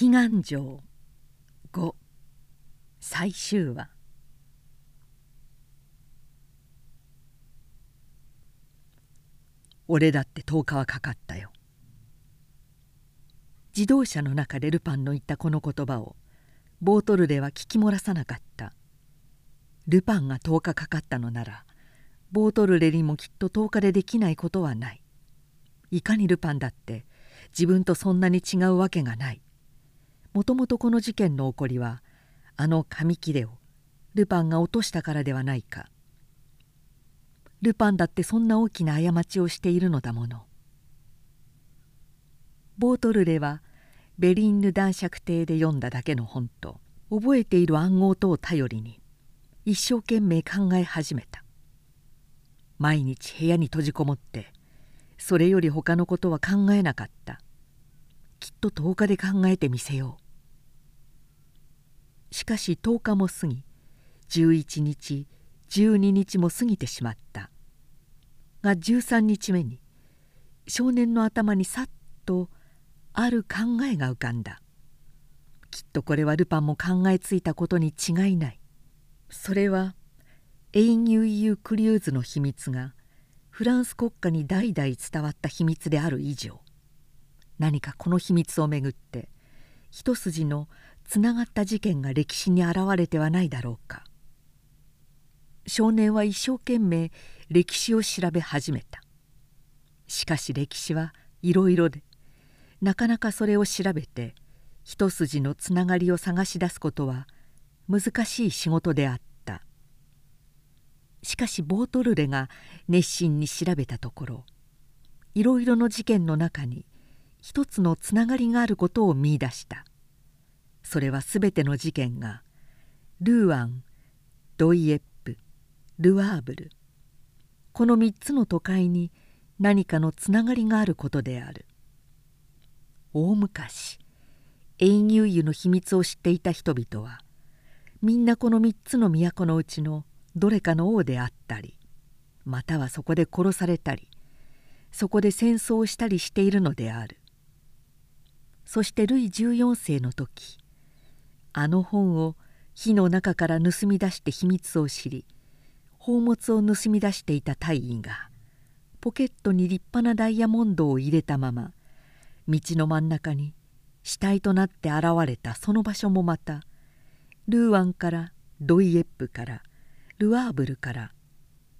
祈願城5最終話。俺だって10日はかかったよ。自動車の中でルパンの言ったこの言葉をボートルレは聞き漏らさなかった。ルパンが10日かかったのならボートルレにもきっと10日でできないことはない。いかにルパンだって自分とそんなに違うわけがない。もともとこの事件の起こりはあの紙切れをルパンが落としたからではないか。ルパンだってそんな大きな過ちをしているのだもの。ボートルレはベリンヌ男爵邸で読んだだけの本と覚えている暗号とを頼りに一生懸命考え始めた。毎日部屋に閉じこもってそれより他のことは考えなかった。きっと10日で考えてみせよう。しかし10日も過ぎ11日12日も過ぎてしまった。が13日目に少年の頭にさっとある考えが浮かんだ。きっとこれはルパンも考えついたことに違いない。それはエイニュイユ・クリューズの秘密がフランス国家に代々伝わった秘密である以上。何かこの秘密をめぐって一筋のつながった事件が歴史に現れてはないだろうか。少年は一生懸命歴史を調べ始めた。しかし歴史はいろいろでなかなかそれを調べて一筋のつながりを探し出すことは難しい仕事であった。しかしボートルレが熱心に調べたところいろいろの事件の中に一つのつながりがあることを見いだした。それは全ての事件がルーアンドイエップルワーブル。この3つの都会に何かのつながりがあることである。大昔エイニューユの秘密を知っていた人々はみんなこの3つの都のうちのどれかの王であったりまたはそこで殺されたりそこで戦争をしたりしているのである。そしてルイ14世の時あの本を火の中から盗み出して秘密を知り宝物を盗み出していた大尉がポケットに立派なダイヤモンドを入れたまま道の真ん中に死体となって現れたその場所もまたルーアンからドイエップからルアーブルから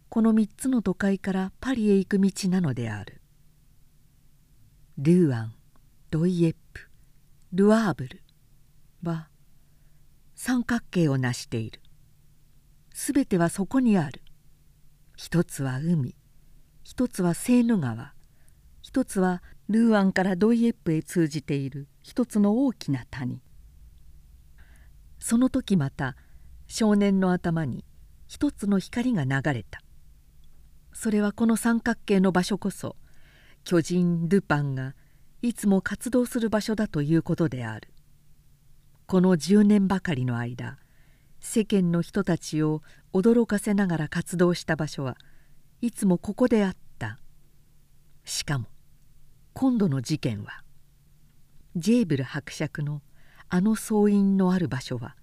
この3つの都会からパリへ行く道なのである。ルーアンドイエップルアーブルは三角形を成している。すべてはそこにある。一つは海。一つはセーヌ川。一つはルーアンからドイエップへ通じている。一つの大きな谷。その時また少年の頭に一つの光が流れた。それはこの三角形の場所こそ巨人ルパンがいつも活動する場所だということである。この10年ばかりの間世間の人たちを驚かせながら活動した場所はいつもここであった。しかも今度の事件はジェーブル伯爵のあの総員のある場所は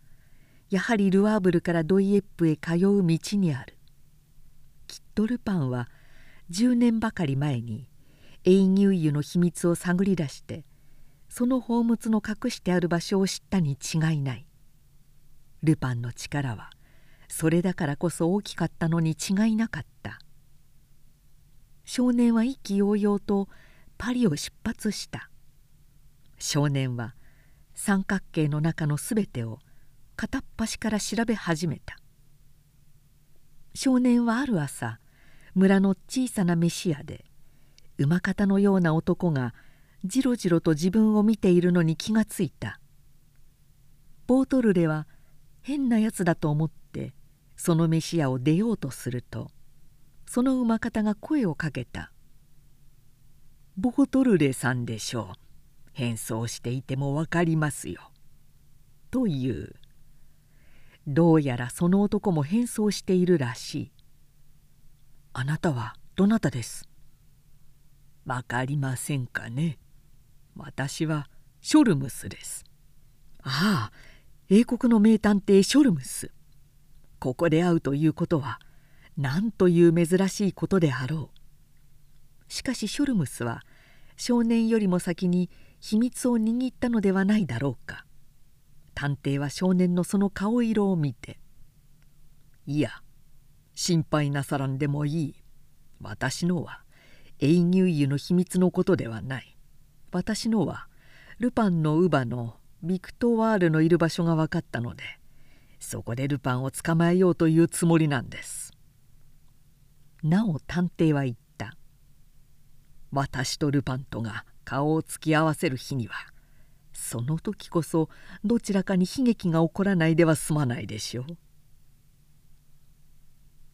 やはりルワーブルからドイエップへ通う道にある。きっとルパンは10年ばかり前にエイニューユの秘密を探り出してその宝物の隠してある場所を知ったに違いない。ルパンの力はそれだからこそ大きかったのに違いなかった。少年は意気揚々とパリを出発した。少年は三角形の中のすべてを片っ端から調べ始めた。少年はある朝村の小さな飯屋で馬方のような男がじろじろと自分を見ているのに気がついた。ボートルレは変なやつだと思ってその飯屋を出ようとするとその馬方が声をかけた「ボートルレさんでしょう。変装していても分かりますよ」という。どうやらその男も変装しているらしい「あなたはどなたです?」「分かりませんかね？私はショルムスです」ああ英国の名探偵ショルムス。ここで会うということはなんという珍しいことであろう。しかしショルムスは少年よりも先に秘密を握ったのではないだろうか。探偵は少年のその顔色を見て「いや心配なさらんでもいい。私のは永乳油の秘密のことではない。私のはルパンの乳母のビクトワールのいる場所が分かったのでそこでルパンを捕まえようというつもりなんです。なお探偵は言った。私とルパンとが顔を突き合わせる日にはその時こそどちらかに悲劇が起こらないでは済まないでしょう。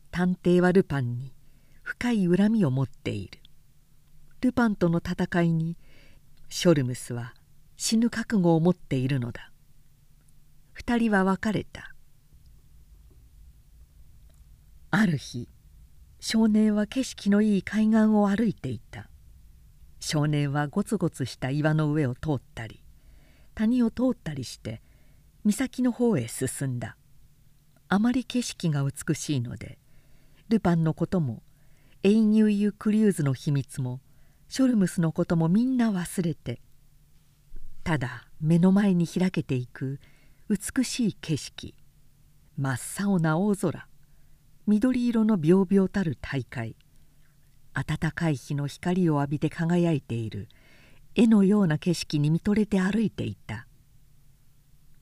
探偵はルパンに深い恨みを持っている。ルパンとの戦いにショルムスは死ぬ覚悟を持っているのだ。二人は別れた。ある日少年は景色のいい海岸を歩いていた。少年はゴツゴツした岩の上を通ったり谷を通ったりして岬の方へ進んだ。あまり景色が美しいのでルパンのこともエイギュイユ・クリューズの秘密もショルムスのこともみんな忘れてただ目の前に開けていく美しい景色真っ青な大空緑色のびょうびょうたる大海暖かい日の光を浴びて輝いている絵のような景色に見とれて歩いていた。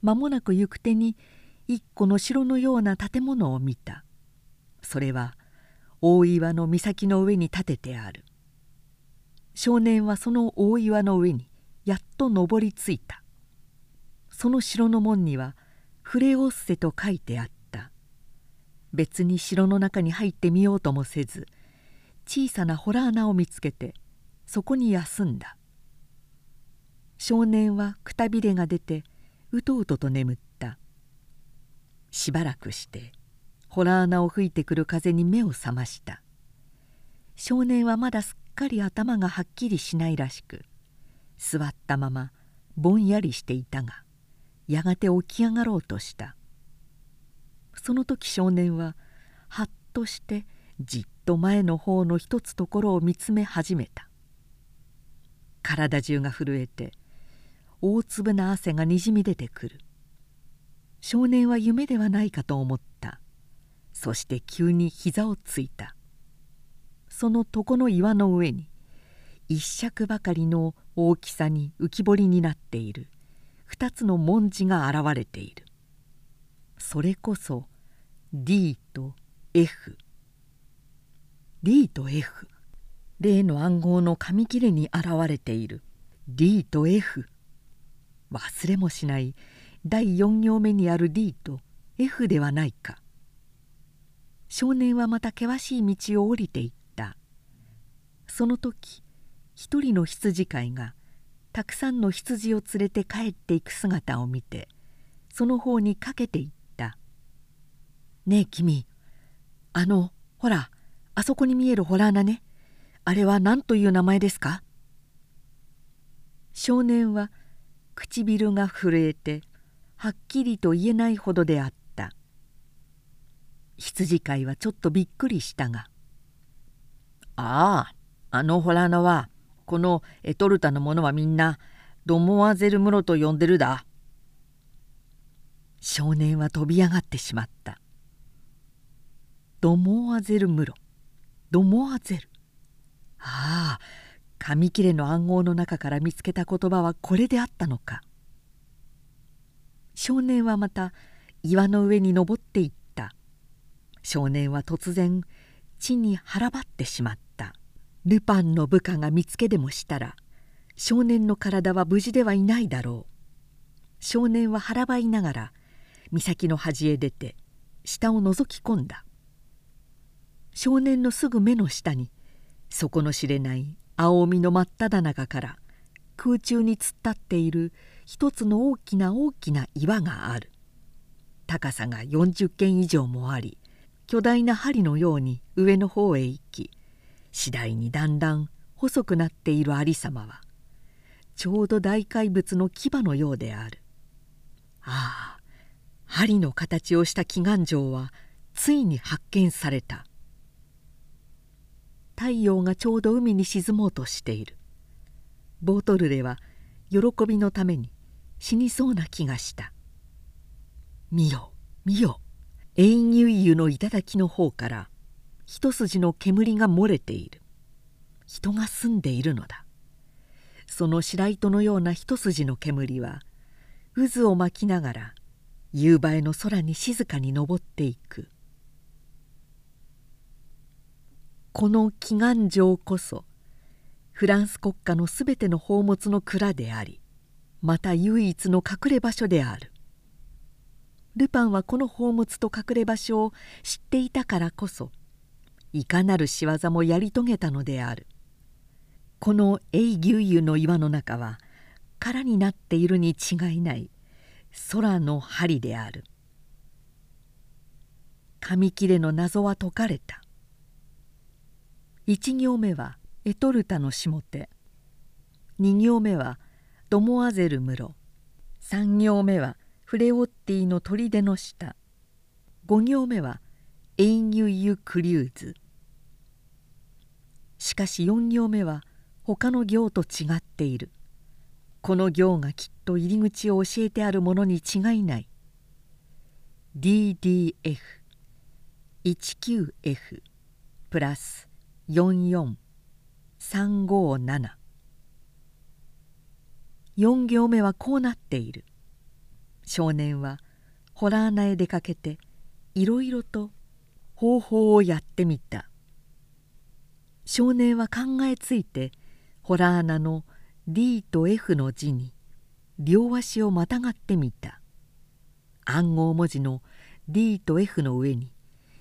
間もなく行く手に一個の城のような建物を見た。それは大岩の岬の上に建ててある。少年はその大岩の上にやっと登りついた。その城の門には「フレオッセ」と書いてあった。別に城の中に入ってみようともせず小さな洞穴を見つけてそこに休んだ。少年はくたびれが出てうとうとと眠った。しばらくして洞穴を吹いてくる風に目を覚ました。少年はまだすっかり頭がはっきりしないらしく座ったままぼんやりしていたがやがて起き上がろうとした。その時少年ははっとしてじっと前の方の一つところを見つめ始めた。体中が震えて大粒な汗がにじみ出てくる。少年は夢ではないかと思った。そして急に膝をついた。その床の岩の上に一尺ばかりの大きさに浮き彫りになっている。二つの文字が現れている。それこそ D と F D と F 例の暗号の紙切れに現れている。D と F 忘れもしない。第4行目にある D と F ではないか。少年はまた険しい道を降りていった。その時一人の羊飼いがたくさんの羊を連れて帰っていく姿を見てその方にかけていった「ねえ君あのほらあそこに見えるホラー穴ね。あれは何という名前ですか?」少年は唇が震えてはっきりと言えないほどであった。羊飼いはちょっとびっくりしたが「あああのホラー穴はこのエトルタの者はみんなドモアゼルムロと呼んでるだ」少年は飛び上がってしまった「ドモアゼルムロ。ドモアゼル」ああ紙切れの暗号の中から見つけた言葉はこれであったのか。少年はまた岩の上に登っていった。少年は突然地に腹ばってしまった。ルパンの部下が見つけでもしたら少年の体は無事ではいないだろう。少年は腹ばいながら岬の端へ出て下を覗き込んだ。少年のすぐ目の下に底の知れない青みの真っ只中から空中に突っ立っている一つの大きな大きな岩がある。高さが40軒以上もあり巨大な針のように上の方へ行き次第にだんだん細くなっている有様はちょうど大怪物の牙のようである。ああ針の形をした祈願城はついに発見された。太陽がちょうど海に沈もうとしている。ボートルレは喜びのために死にそうな気がした。見よ見よ永乳湯の頂の方から一筋の煙が漏れている。人が住んでいるのだ。その白糸のような一筋の煙は渦を巻きながら夕映えの空に静かに登っていく。この祈願城こそフランス国家のすべての宝物の蔵でありまた唯一の隠れ場所である。ルパンはこの宝物と隠れ場所を知っていたからこそいかなる仕業もやり遂げたのである。この永牛湯の岩の中は空になっているに違いない。空の針である。紙切れの謎は解かれた。1行目はエトルタの下手。2行目はドモアゼル室。3行目はフレオッティの砦の下。5行目はエイギュイユ・クリューズ。しかし4行目は他の行と違っている。この行がきっと入り口を教えてあるものに違いない。DDF19F プラス44357 4行目はこうなっている。少年はホラー穴へ出かけていろいろと方法をやってみた。少年は考えついてホラー穴の D と F の字に両足をまたがってみた。暗号文字の D と F の上に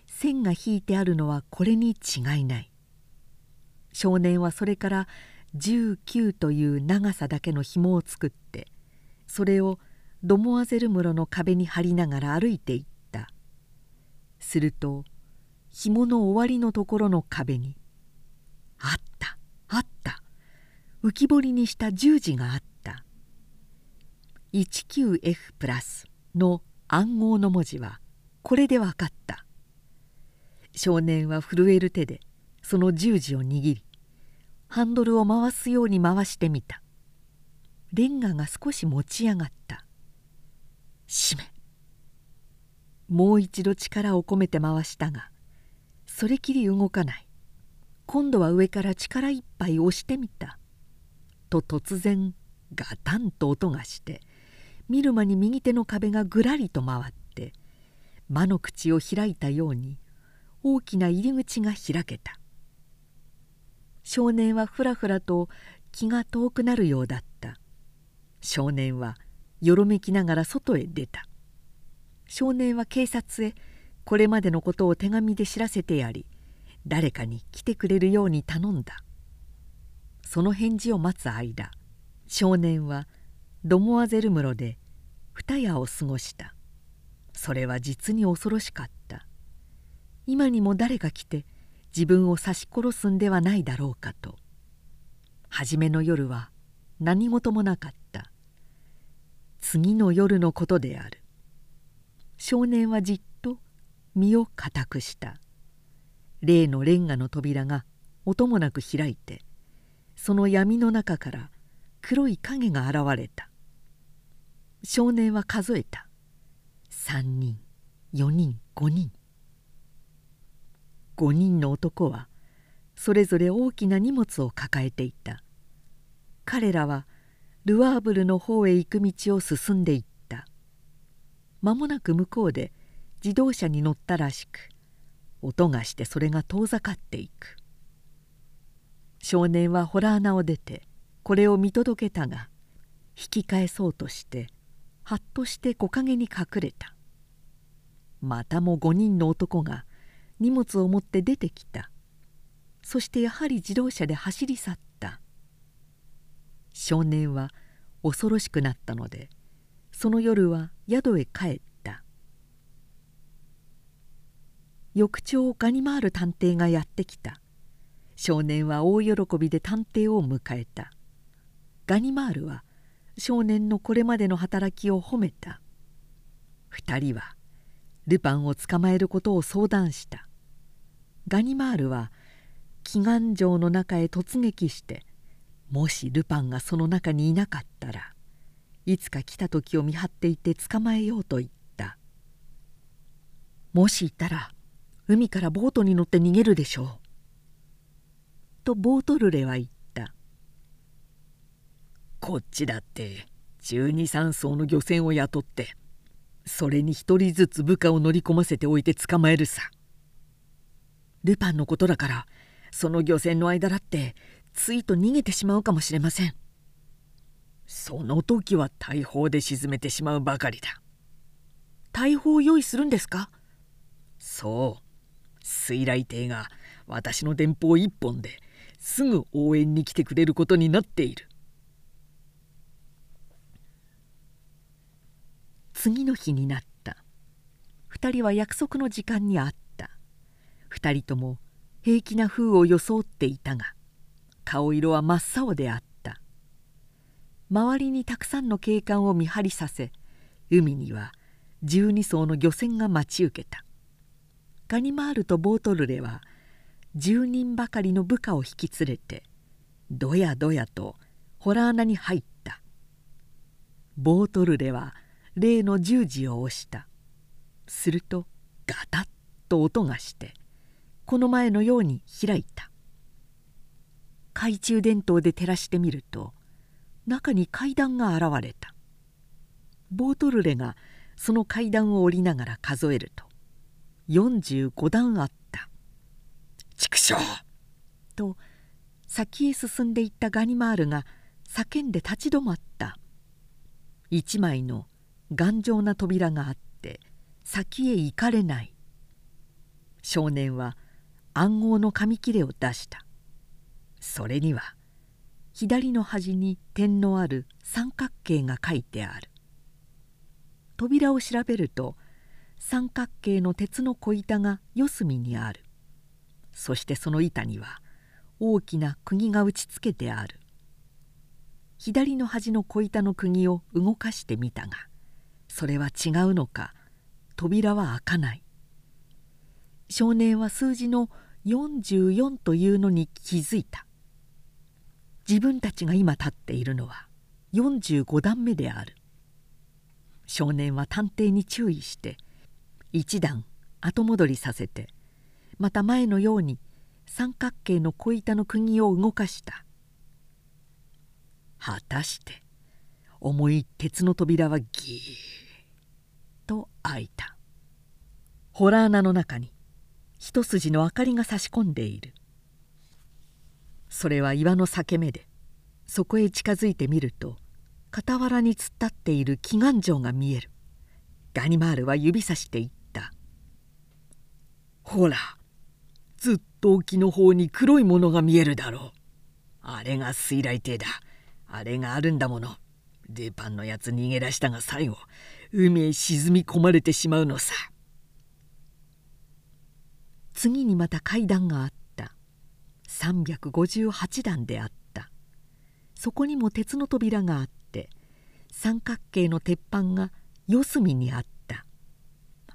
線が引いてあるのはこれに違いない。少年はそれから19という長さだけの紐を作ってそれをドモアゼル室の壁に貼りながら歩いていった。すると紐の終わりのところの壁に。あったあった。浮き彫りにした十字があった。19F プラスの暗号の文字はこれで分かった。少年は震える手でその十字を握りハンドルを回すように回してみた。レンガが少し持ち上がった。閉め。もう一度力を込めて回したがそれきり動かない。今度は上から力いっぱい押してみた。と突然ガタンと音がして見る間に右手の壁がぐらりと回って魔の口を開いたように大きな入り口が開けた。少年はふらふらと気が遠くなるようだった。少年はよろめきながら外へ出た。少年は警察へこれまでのことを手紙で知らせてやり誰かに来てくれるように頼んだ。その返事を待つ間少年はドモアゼル室で二夜を過ごした。それは実に恐ろしかった。今にも誰か来て自分を刺し殺すんではないだろうかと。初めの夜は何事もなかった。次の夜のことである。少年はじっ身を固くした。例のレンガの扉が音もなく開いてその闇の中から黒い影が現れた。少年は数えた。3人4人5人。5人の男はそれぞれ大きな荷物を抱えていた。彼らはルアーブルの方へ行く道を進んでいった。間もなく向こうで自動車に乗ったらしく音がしてそれが遠ざかっていく。少年はホラー穴を出てこれを見届けたが引き返そうとしてはっとして木陰に隠れた。またも5人の男が荷物を持って出てきた。そしてやはり自動車で走り去った。少年は恐ろしくなったのでその夜は宿へ帰った翌朝ガニマール探偵がやってきた。少年は大喜びで探偵を迎えた。ガニマールは少年のこれまでの働きを褒めた。2人はルパンを捕まえることを相談した。ガニマールは祈願城の中へ突撃してもしルパンがその中にいなかったらいつか来た時を見張っていて捕まえようと言った「もしいたら海からボートに乗って逃げるでしょう」とボートルレは言った「こっちだって12艘の漁船を雇ってそれに一人ずつ部下を乗り込ませておいて捕まえるさ」ルパンのことだからその漁船の間だってついと逃げてしまうかもしれません。その時は大砲で沈めてしまうばかりだ。大砲を用意するんですか？そう。水雷艇が私の電報一本ですぐ応援に来てくれることになっている。次の日になった。2人は約束の時間に会った。2人とも平気な風を装っていたが顔色は真っ青であった。周りにたくさんの警官を見張りさせ海には12艘の漁船が待ち受けた。ガニマールとボートルレは10人ばかりの部下を引き連れてどやどやとホラ穴に入った。ボートルレは例の十字を押した。するとガタッと音がしてこの前のように開いた。懐中電灯で照らしてみると中に階段が現れた。ボートルレがその階段を降りながら数えると45段あった「畜生!」と先へ進んでいったガニマールが叫んで立ち止まった。一枚の頑丈な扉があって先へ行かれない。少年は暗号の紙切れを出した。それには左の端に点のある三角形が書いてある。扉を調べると三角形の鉄の小板が四隅にある。そしてその板には大きな釘が打ちつけてある。左の端の小板の釘を動かしてみたがそれは違うのか扉は開かない。少年は数字の44というのに気づいた。自分たちが今立っているのは45段目である。少年は探偵に注意して一段後戻りさせてまた前のように三角形の小板の釘を動かした。果たして重い鉄の扉はギーと開いた。ホラー穴の中に一筋の明かりが差し込んでいる。それは岩の裂け目でそこへ近づいてみると傍らに突っ立っている祈願城が見える。ガニマールは指さして言った「ほらずっと沖の方に黒いものが見えるだろう。あれが水雷艇だ。あれがあるんだもの。デパンのやつ逃げ出したが最後海へ沈み込まれてしまうのさ」次にまた階段があった。358段であった。そこにも鉄の扉があって三角形の鉄板が四隅にあった。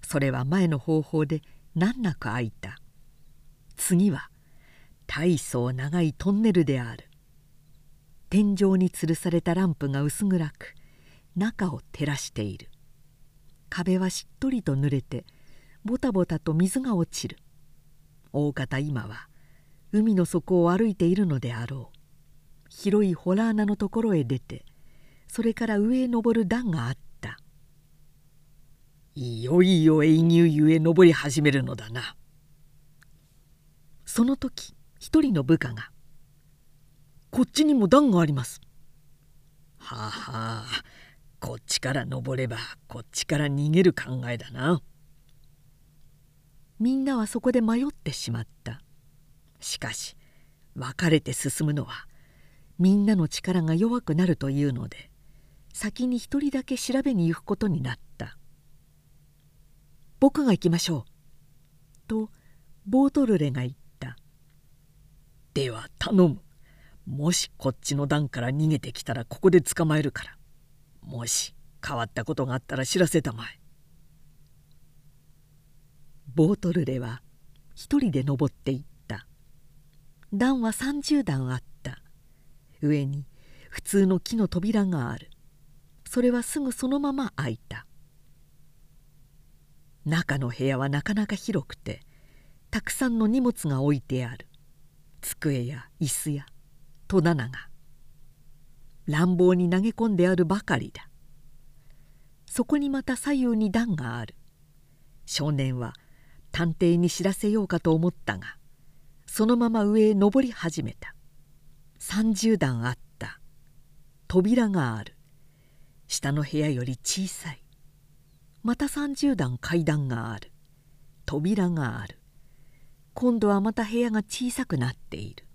それは前の方法で難なく開いた。次は大層長いトンネルである。天井に吊るされたランプが薄暗く中を照らしている。壁はしっとりと濡れてボタボタと水が落ちる。大方今は海の底を歩いているのであろう。広いホラー穴のところへ出てそれから上へ登る段があった。いよいよ永入湯へ登り始めるのだな。その時一人の部下が「こっちにも段があります」はあはあこっちから登ればこっちから逃げる考えだな。みんなはそこで迷ってしまった。しかし別れて進むのはみんなの力が弱くなるというので先に一人だけ調べに行くことになった「僕が行きましょう」とボートルレが言った「では頼む。もしこっちの段から逃げてきたらここで捕まえるから。もし変わったことがあったら知らせたまえ」ボートルレは一人で登っていった。段は30段あった。上に普通の木の扉がある。それはすぐそのまま開いた。中の部屋はなかなか広くてたくさんの荷物が置いてある。机や椅子や戸棚が乱暴に投げ込んであるばかりだ。そこにまた左右に段がある。少年は探偵に知らせようかと思ったがそのまま上へ登り始めた。30段あった。扉がある。下の部屋より小さい。また30段階段がある。扉がある。今度はまた部屋が小さくなっている。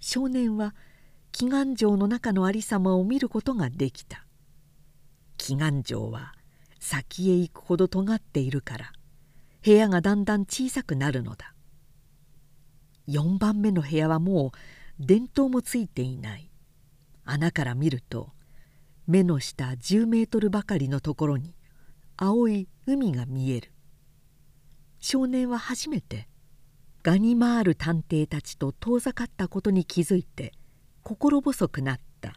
少年は祈願城の中の有様を見ることができた。祈願城は先へ行くほど尖っているから部屋がだんだん小さくなるのだ。4番目の部屋はもう電灯もついていない。穴から見ると目の下10メートルばかりのところに青い海が見える。少年は初めてガニ回る探偵たちと遠ざかったことに気づいて心細くなった。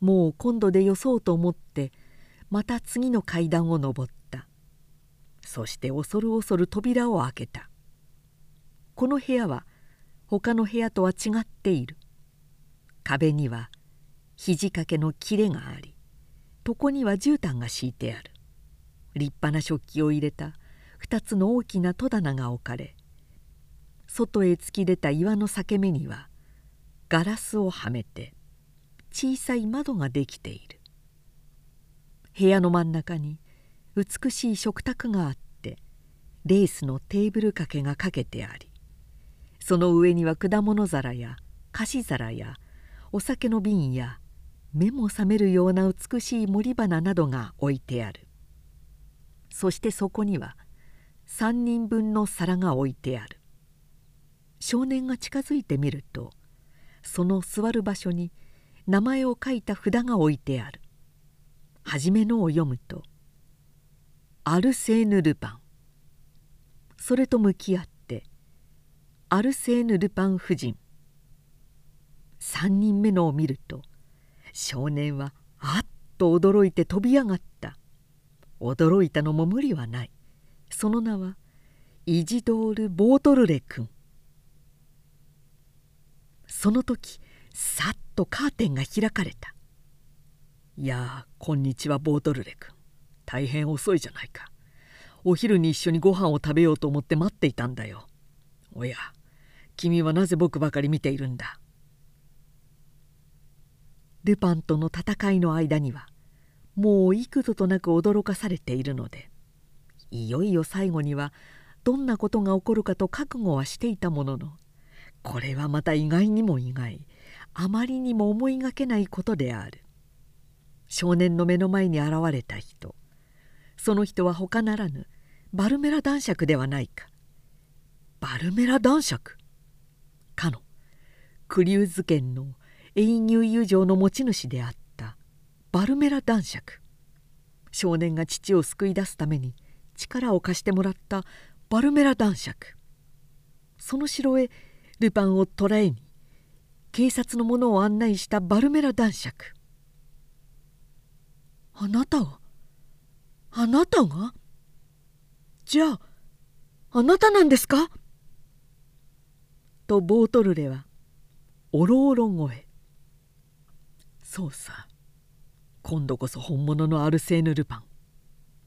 もう今度でよそうと思ってまた次の階段を上った。そして恐る恐る扉を開けた。この部屋は他の部屋とは違っている。壁には肘掛けの切れがあり床には絨毯が敷いてある。立派な食器を入れた。2つの大きな戸棚が置かれ外へ突き出た岩の裂け目にはガラスをはめて小さい窓ができている。部屋の真ん中に美しい食卓があってレースのテーブル掛けがかけてありその上には果物皿や菓子皿やお酒の瓶や目も覚めるような美しい森花などが置いてある。そしてそこには3人分の皿が置いてある。少年が近づいてみるとその座る場所に名前を書いた札が置いてある。初めのを読むとアルセーヌ・ルパン。それと向き合ってアルセーヌ・ルパン夫人。3人目のを見ると少年はあっと驚いて飛び上がった。驚いたのも無理はない。その名はイジドール・ボートルレ君。その時さっとカーテンが開かれた「いやこんにちはボートルレ君。大変遅いじゃないか。お昼に一緒にご飯を食べようと思って待っていたんだよ。おや君はなぜ僕ばかり見ているんだ？ルパンとの戦いの間にはもう幾度となく驚かされているのでいよいよ最後にはどんなことが起こるかと覚悟はしていたもののこれはまた意外にも意外あまりにも思いがけないことである。少年の目の前に現れた人その人は他ならぬバルメラ男爵ではないか。バルメラ男爵？かの。クリューズ県の永入友情の持ち主であった。バルメラ男爵。少年が父を救い出すために力を貸してもらったバルメラ男爵。その城へルパンを捕らえに警察の者を案内したバルメラ男爵。あなたがあなたが？じゃああなたなんですか？とボートルレはおろおろ声。そうさ。今度こそ本物のアルセーヌ・ルパン。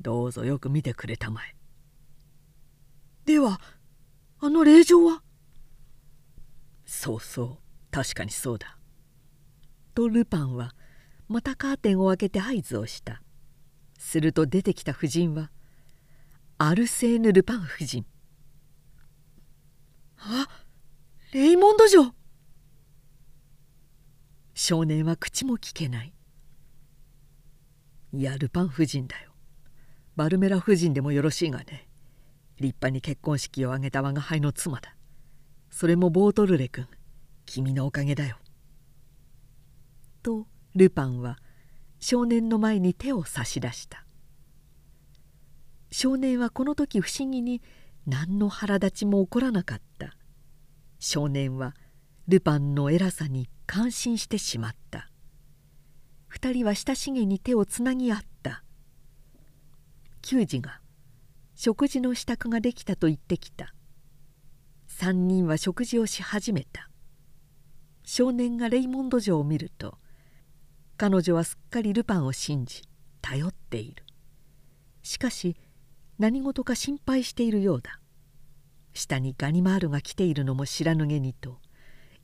どうぞよく見てくれたまえ。ではあの令状は？そうそう確かにそうだ。とルパンはまたカーテンを開けて合図をした。すると出てきた夫人はアルセーヌ・ルパン夫人。あレイモンド城。少年は口も聞けない。いやルパン夫人だよ。バルメラ夫人でもよろしいがね。立派に結婚式を挙げた我が輩の妻だ。それもボートルレ君君のおかげだよ。とルパンは少年の前に手を差し出した。少年はこの時不思議に何の腹立ちも起こらなかった。少年はルパンの偉さに感心してしまった。二人は親しげに手をつなぎ合った。球児が食事の支度ができたと言ってきた。三人は食事をし始めた。少年がレイモンド城を見ると彼女はすっかりルパンを信じ頼っている。しかし何事か心配しているようだ。下にガニマールが来ているのも知らぬげにと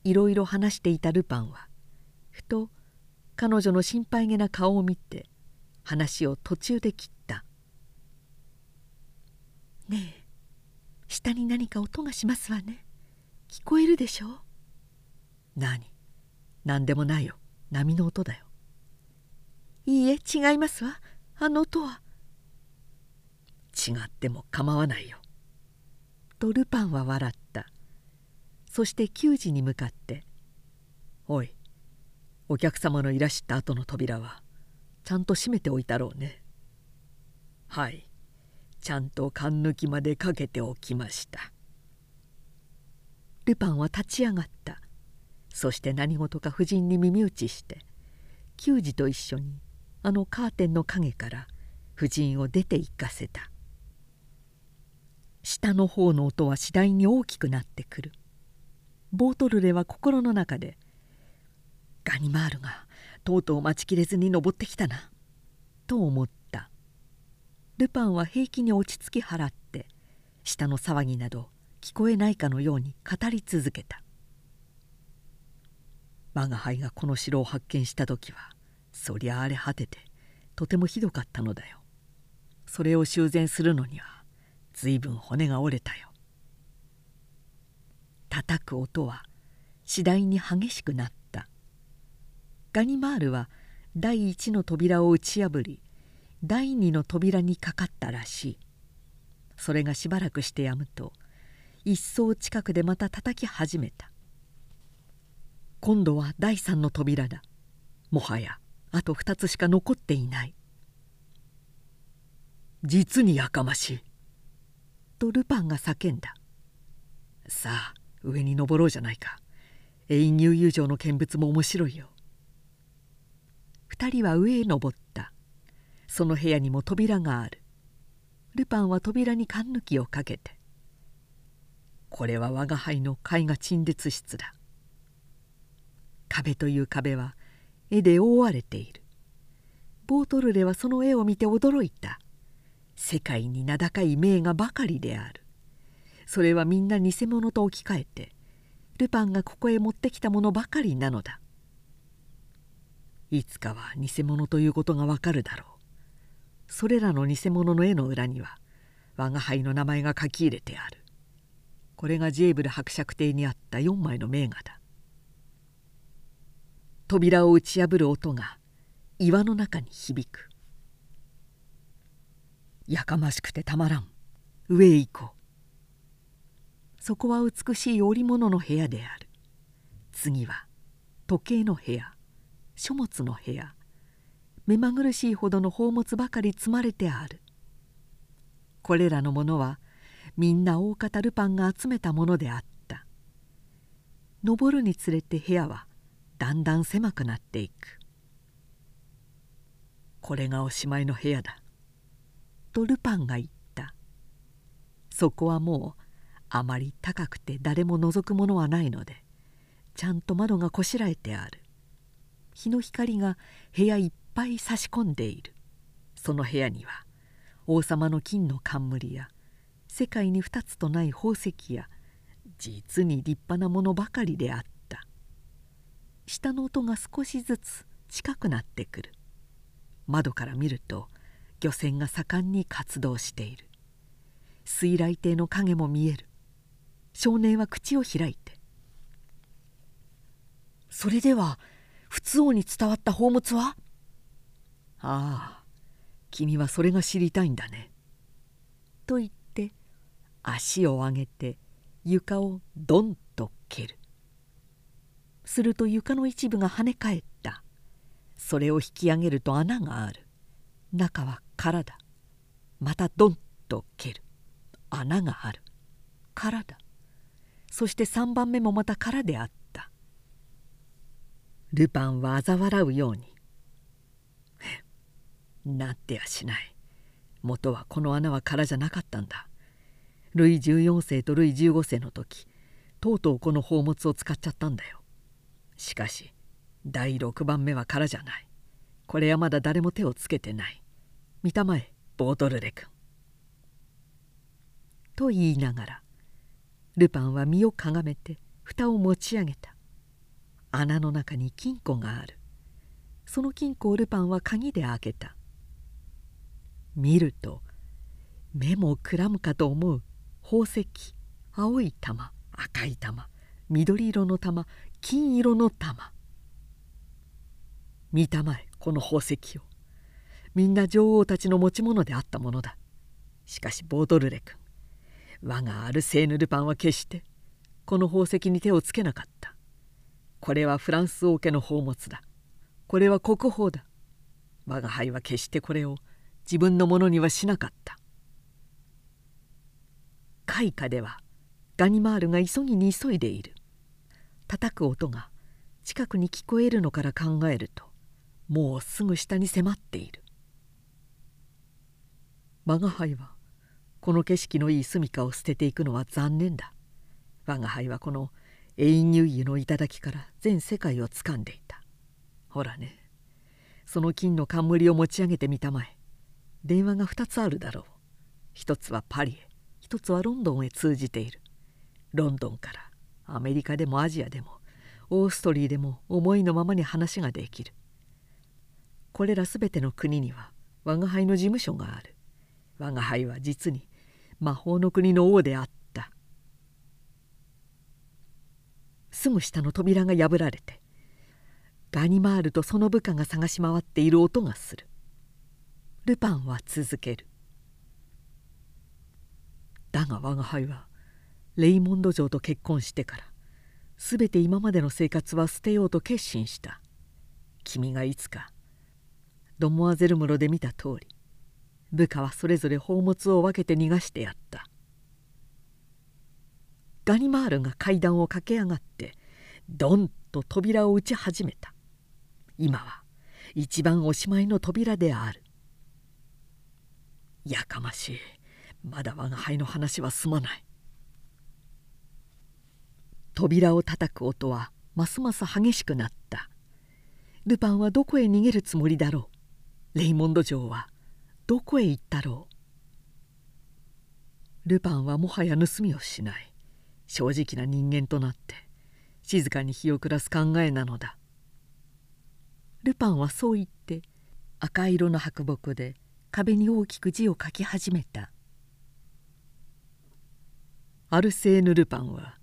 いろいろ話していたルパンはふと彼女の心配げな顔を見て話を途中で切った「ねえ下に何か音がしますわね。聞こえるでしょう?」何？何でもないよ。波の音だよ。いいえ違いますわ。あの音は違っても構わないよ。とルパンは笑った。そして球児に向かって「おいお客様のいらした後の扉はちゃんと閉めておいたろうね」「はい。ちゃんと勘抜きまでかけておきました」ルパンは立ち上がった。そして何事か夫人に耳打ちして球児と一緒にあのカーテンの陰から夫人を出て行かせた。下の方の音は次第に大きくなってくる。ボートルレは心の中で「ガニマールがとうとう待ちきれずに登ってきたな」と思った。ルパンは平気に落ち着き払って下の騒ぎなど聞こえないかのように語り続けた。我が輩がこの城を発見した時はそりゃ荒れ果ててとてもひどかったのだよ。それを修繕するのには随分骨が折れたよ。叩く音は次第に激しくなった。ガニマールは第一の扉を打ち破り第二の扉にかかったらしい。それがしばらくしてやむと一層近くでまた叩き始めた。今度は第三の扉だ。もはやあと二つしか残っていない。実にやかましい。とルパンが叫んだ。さあ上に登ろうじゃないか。永遠悠々城の見物も面白いよ。二人は上へ登った。その部屋にも扉がある。ルパンは扉に勘抜きをかけて「これは我が輩の絵画陳列室だ」壁という壁は絵で覆われている。ボートルレはその絵を見て驚いた。世界に名高い名画ばかりである。それはみんな偽物と置き換えてルパンがここへ持ってきたものばかりなのだ。いつかは偽物ということがわかるだろう。それらの偽物の絵の裏には我が輩の名前が書き入れてある。これがジェーブル伯爵邸にあった4枚の名画だ。扉を打ち破る音が岩の中に響く。やかましくてたまらん。上へ行こう。そこは美しい織物の部屋である。次は時計の部屋。書物の部屋。目まぐるしいほどの宝物ばかり積まれてある。これらのものはみんな大方ルパンが集めたものであった。登るにつれて部屋はだんだん狭くなっていく。これがおしまいの部屋だ。とルパンが言った。そこはもうあまり高くて誰も覗くものはないのでちゃんと窓がこしらえてある。日の光が部屋いっぱい差し込んでいる。その部屋には王様の金の冠や世界に二つとない宝石や実に立派なものばかりであった。下の音が少しずつ近くなってくる。窓から見ると漁船が盛んに活動している。水雷艇の影も見える。少年は口を開いて「それでは仏王に伝わった宝物は?」「ああ君はそれが知りたいんだね」と言って足を上げて床をドンと蹴る。すると床の一部が跳ね返った。それを引き上げると穴がある。中は空だ。またドンと蹴る。穴がある。空だ。そして3番目もまた空であったルパンは嘲笑うように「なってやしない。元はこの穴は空じゃなかったんだ。ルイ14世とルイ15世の時とうとうこの宝物を使っちゃったんだよ。しかし第6番目は空じゃない。これはまだ誰も手をつけてない。見たまえボートルレ君。と言いながらルパンは身をかがめて蓋を持ち上げた。穴の中に金庫がある。その金庫をルパンは鍵で開けた。見ると目もくらむかと思う宝石青い玉赤い玉緑色の玉金色の玉。見たまえこの宝石を。みんな女王たちの持ち物であったものだ。しかしボードルレ君我がアルセーヌ・ルパンは決してこの宝石に手をつけなかった。これはフランス王家の宝物だ。これは国宝だ。我が輩は決してこれを自分のものにはしなかった。開花ではガニマールが急ぎに急いでいる。叩く音が近くに聞こえるのから考えるともうすぐ下に迫っている。我が輩はこの景色のいい住処を捨てていくのは残念だ。我が輩はこの永遠入湯の頂から全世界をつかんでいた。ほらね。その金の冠を持ち上げてみたまえ。電話が2つあるだろう。一つはパリへ。一つはロンドンへ通じている。ロンドンからアメリカでもアジアでもオーストリーでも思いのままに話ができる。これらすべての国には我が輩の事務所がある。我が輩は実に魔法の国の王であった。すぐ下の扉が破られてガニマールとその部下が探し回っている音がする。ルパンは続ける。だが我が輩はレイモンド城と結婚してから全て今までの生活は捨てようと決心した。君がいつかドモアゼルムロで見た通り部下はそれぞれ宝物を分けて逃がしてやった。ガニマールが階段を駆け上がってドンと扉を打ち始めた。今は一番おしまいの扉である。やかましい。まだ我が輩の話は済まない。扉を叩く音はますます激しくなった。ルパンはどこへ逃げるつもりだろう。レイモンド城はどこへ行ったろう。ルパンはもはや盗みをしない。正直な人間となって静かに日を暮らす考えなのだ。ルパンはそう言って赤色の白木で壁に大きく字を書き始めた。アルセーヌ・ルパンは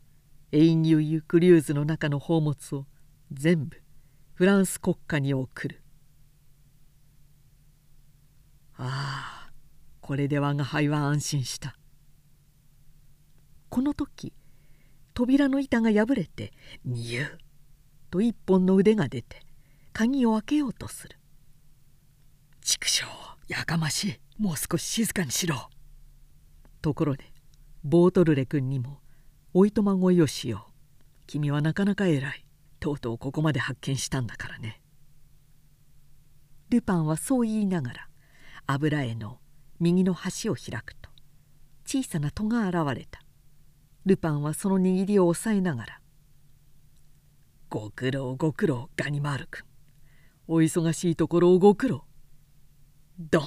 エイギュイユ・クリューズの中の宝物を全部フランス国家に送る。ああこれで我が輩は安心した。この時扉の板が破れてニューと一本の腕が出て鍵を開けようとする。畜生やかましいもう少し静かにしろ。ところでボートルレ君にもおいとまごいをしよう。君はなかなか偉い。とうとうここまで発見したんだからね。ルパンはそう言いながら油絵の右の端を開くと小さな戸が現れた。ルパンはその握りを押さえながら「ご苦労ご苦労ガニマール君。お忙しいところをご苦労」ドン。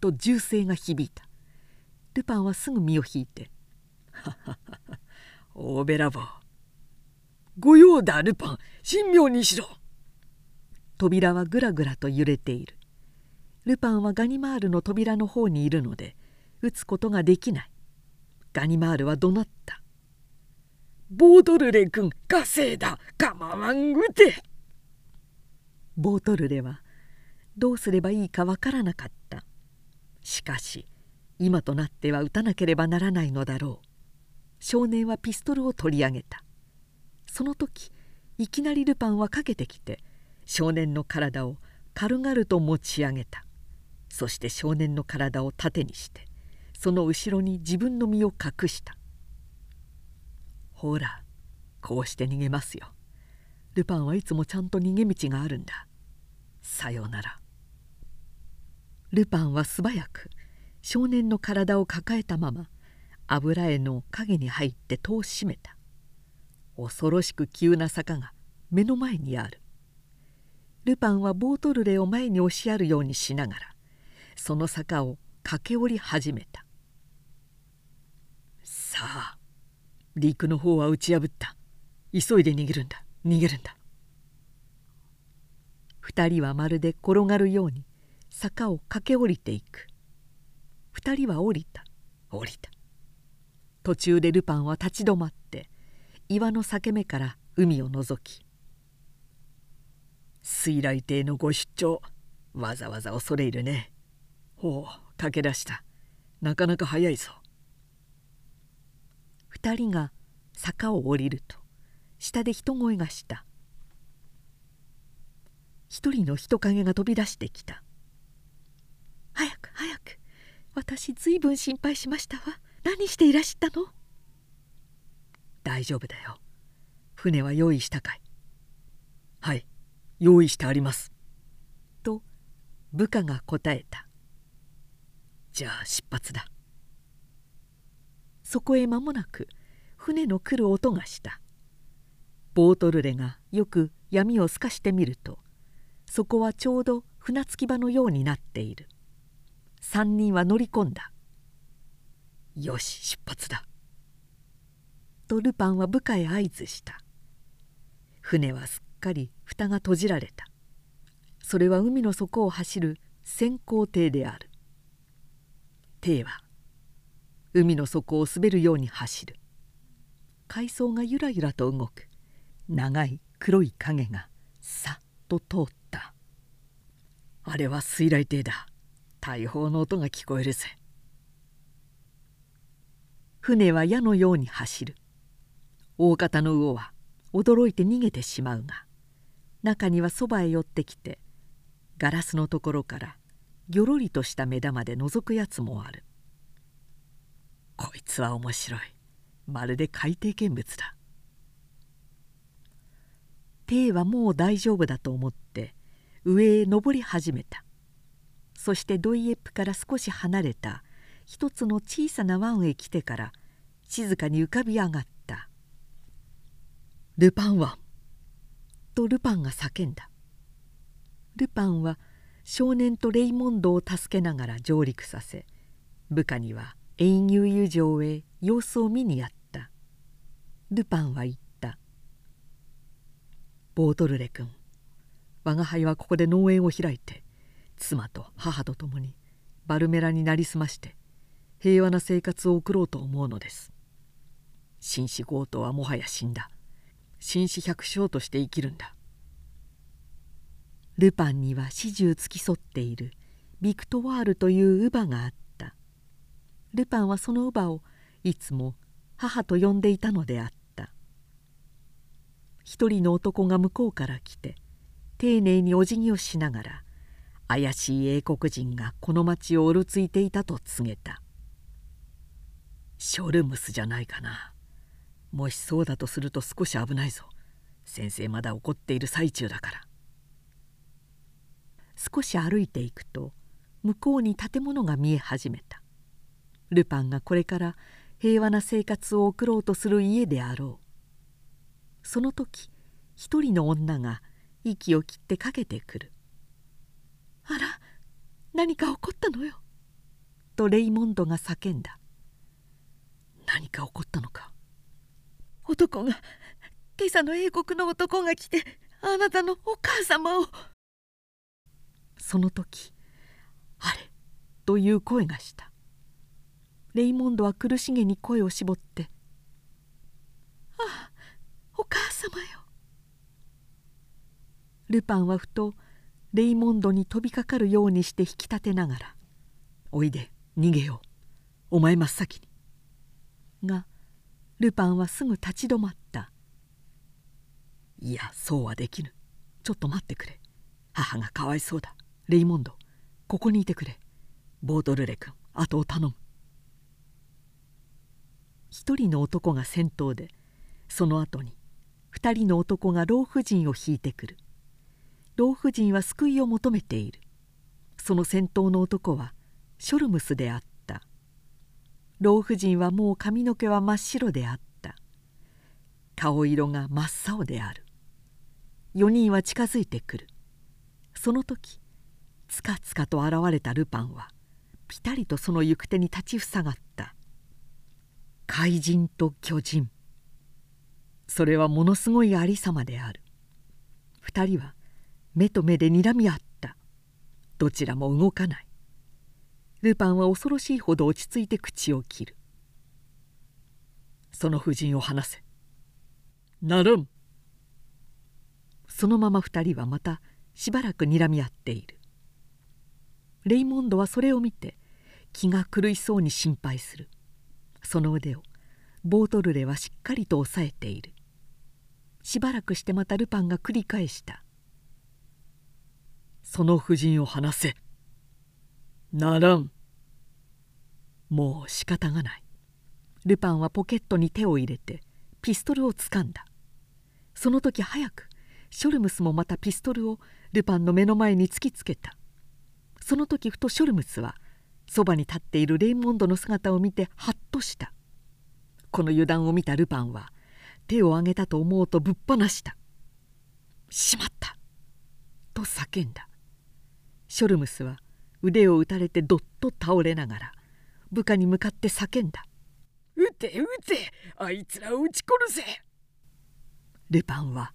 と銃声が響いた。ルパンはすぐ身を引いて「ははは大べらぼう。御用だルパン。神妙にしろ」扉はぐらぐらと揺れている。ルパンはガニマールの扉の方にいるので撃つことができない。ガニマールは怒鳴った「ボートルレ君稼いだ。構わんぐて」ボートルレはどうすればいいかわからなかった。しかし今となっては撃たなければならないのだろう。少年はピストルを取り上げた。その時いきなりルパンはかけてきて少年の体を軽々と持ち上げた。そして少年の体を盾にしてその後ろに自分の身を隠した。ほらこうして逃げますよ。ルパンはいつもちゃんと逃げ道があるんだ。さようなら。ルパンは素早く少年の体を抱えたまま油絵の影に入って戸を閉めた。恐ろしく急な坂が目の前にある。ルパンはボートルレを前に押しやるようにしながらその坂を駆け下り始めた。さあ陸の方は打ち破った。急いで逃げるんだ。逃げるんだ。二人はまるで転がるように坂を駆け下りていく。二人は降りた。降りた。途中でルパンは立ち止まって岩の裂け目から海を覗き水雷艇のご出張わざわざ恐れ入るね。ほう駆け出した。なかなか早いぞ。二人が坂を降りると下で人声がした。一人の人影が飛び出してきた「早く早く私ずいぶん心配しましたわ。何していらしたの?」「大丈夫だよ。船は用意したかい?」「はい用意してあります」と部下が答えた「じゃあ出発だ」そこへ間もなく船の来る音がした。ボートルレがよく闇を透かしてみるとそこはちょうど船着き場のようになっている。3人は乗り込んだ「よし出発だ」とルパンは部下へ合図した。船はすっかり蓋が閉じられた。それは海の底を走る先行艇である。艇は海の底を滑るように走る。海藻がゆらゆらと動く。長い黒い影がさっと通った。あれは水雷艇だ。大砲の音が聞こえるぜ。船は矢のように走る。大方の魚は驚いて逃げてしまうが中にはそばへ寄ってきてガラスのところからぎょろりとした目玉で覗くやつもある。こいつは面白い。まるで海底見物だ。艇はもう大丈夫だと思って上へ登り始めた。そしてドイエップから少し離れた一つの小さな湾へ来てから静かに浮かび上がった「ルパン湾」とルパンが叫んだ。ルパンは少年とレイモンドを助けながら上陸させ部下には遠遊遊城へ様子を見にやった。ルパンは言った「ボートルレ君我が輩はここで農園を開いて妻と母と共にバルメラになりすまして平和な生活を送ろうと思うのです。紳士強盗はもはや死んだ。紳士百姓として生きるんだ。ルパンには始終付き添っているビクトワールという乳母があった。ルパンはその乳母をいつも母と呼んでいたのであった。一人の男が向こうから来て丁寧にお辞儀をしながら怪しい英国人がこの町をうろついていたと告げた。ショルムスじゃないかな。もしそうだとすると少し危ないぞ。先生まだ怒っている最中だから。少し歩いていくと向こうに建物が見え始めた。ルパンがこれから平和な生活を送ろうとする家であろうその時一人の女が息を切ってかけてくる「あら何か起こったのよ」とレイモンドが叫んだ「何か起こったのか?」男が今朝の英国の男が来てあなたのお母様をその時「あれ?」という声がしたレイモンドは苦しげに声を絞って「ああお母様よ」ルパンはふとレイモンドに飛びかかるようにして引き立てながら「おいで逃げよう。お前真っ先に」がルパンはすぐ立ち止まった「いやそうはできぬ。ちょっと待ってくれ。母がかわいそうだ。レイモンドここにいてくれ。ボードルレ君後を頼む」一人の男が先頭でその後に二人の男が老婦人を引いてくる。老婦人は救いを求めている。その先頭の男はショルムスであった。老婦人はもう髪の毛は真っ白であった。顔色が真っ青である。4人は近づいてくる。その時つかつかと現れたルパンはぴたりとその行く手に立ちふさがった。怪人と巨人。それはものすごいありさまである。2人は目と目で睨み合った。どちらも動かない。ルパンは恐ろしいほど落ち着いて口を切る。その婦人を離せ。ならん。そのまま2人はまたしばらく睨み合っている。レイモンドはそれを見て気が狂いそうに心配する。その腕をボートルレはしっかりと押さえている。しばらくしてまたルパンが繰り返した「その婦人を離せ」「ならん」もう仕方がない。ルパンはポケットに手を入れてピストルをつかんだ。その時早くショルムスもまたピストルをルパンの目の前に突きつけた。その時ふとショルムスはそばに立っているレイモンドの姿を見てハッとした。この油断を見たルパンは手を挙げたと思うとぶっ放した「しまった!」と叫んだ。ショルムスは腕を打たれてどっと倒れながら部下に向かって叫んだ「撃て撃てあいつらを撃ち殺せ!」ルパンは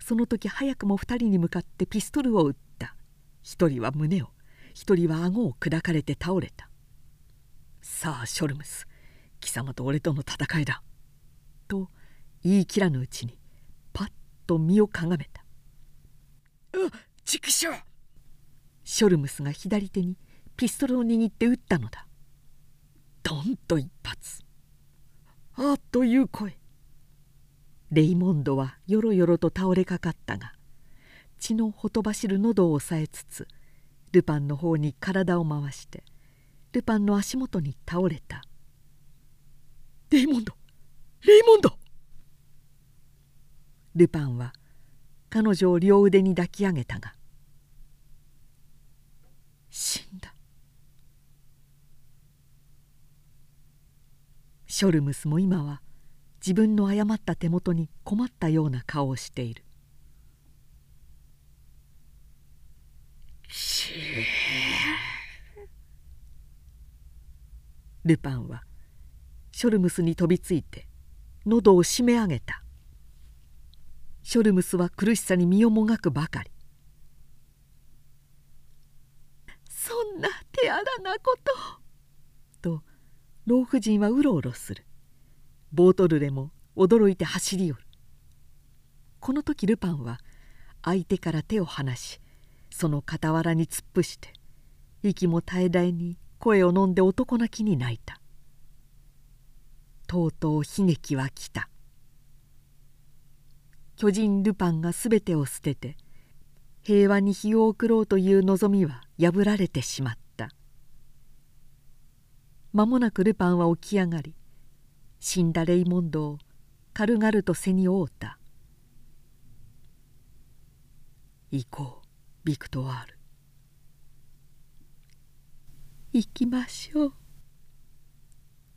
その時早くも2人に向かってピストルを撃った。1人は胸を1人は顎を砕かれて倒れた「さあショルムス貴様と俺との戦いだ」と言い切らぬうちにパッと身をかがめた「うっ畜生!」ショルムスが左手にピストルを握って撃ったのだ。ドンと一発「あっ」という声。レイモンドはよろよろと倒れかかったが血のほとばしる喉を押さえつつルパンの方に体を回してルパンの足元に倒れた「レイモンドレイモンド!」ルパンは彼女を両腕に抱き上げたが死んだ。ショルムスも今は自分の誤った手元に困ったような顔をしている。ルパンはショルムスに飛びついて喉を締め上げた。ショルムスは苦しさに身をもがくばかり「そんな手荒なこと」と老婦人はうろうろする。ボートルレも驚いて走り寄る。この時ルパンは相手から手を離しその傍らに突っ伏して息も絶え絶えに声を飲んで男泣きに泣いた。とうとう悲劇は来た。巨人ルパンが全てを捨てて平和に日を送ろうという望みは破られてしまった。間もなくルパンは起き上がり死んだレイモンドを軽々と背に負うた「行こう。ビクトワール」「行きましょう」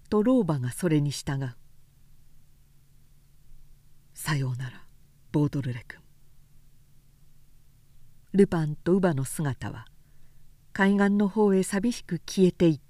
と老婆がそれに従う「さようならボードルレ君。ルパンと乳母の姿は海岸の方へ寂しく消えていった。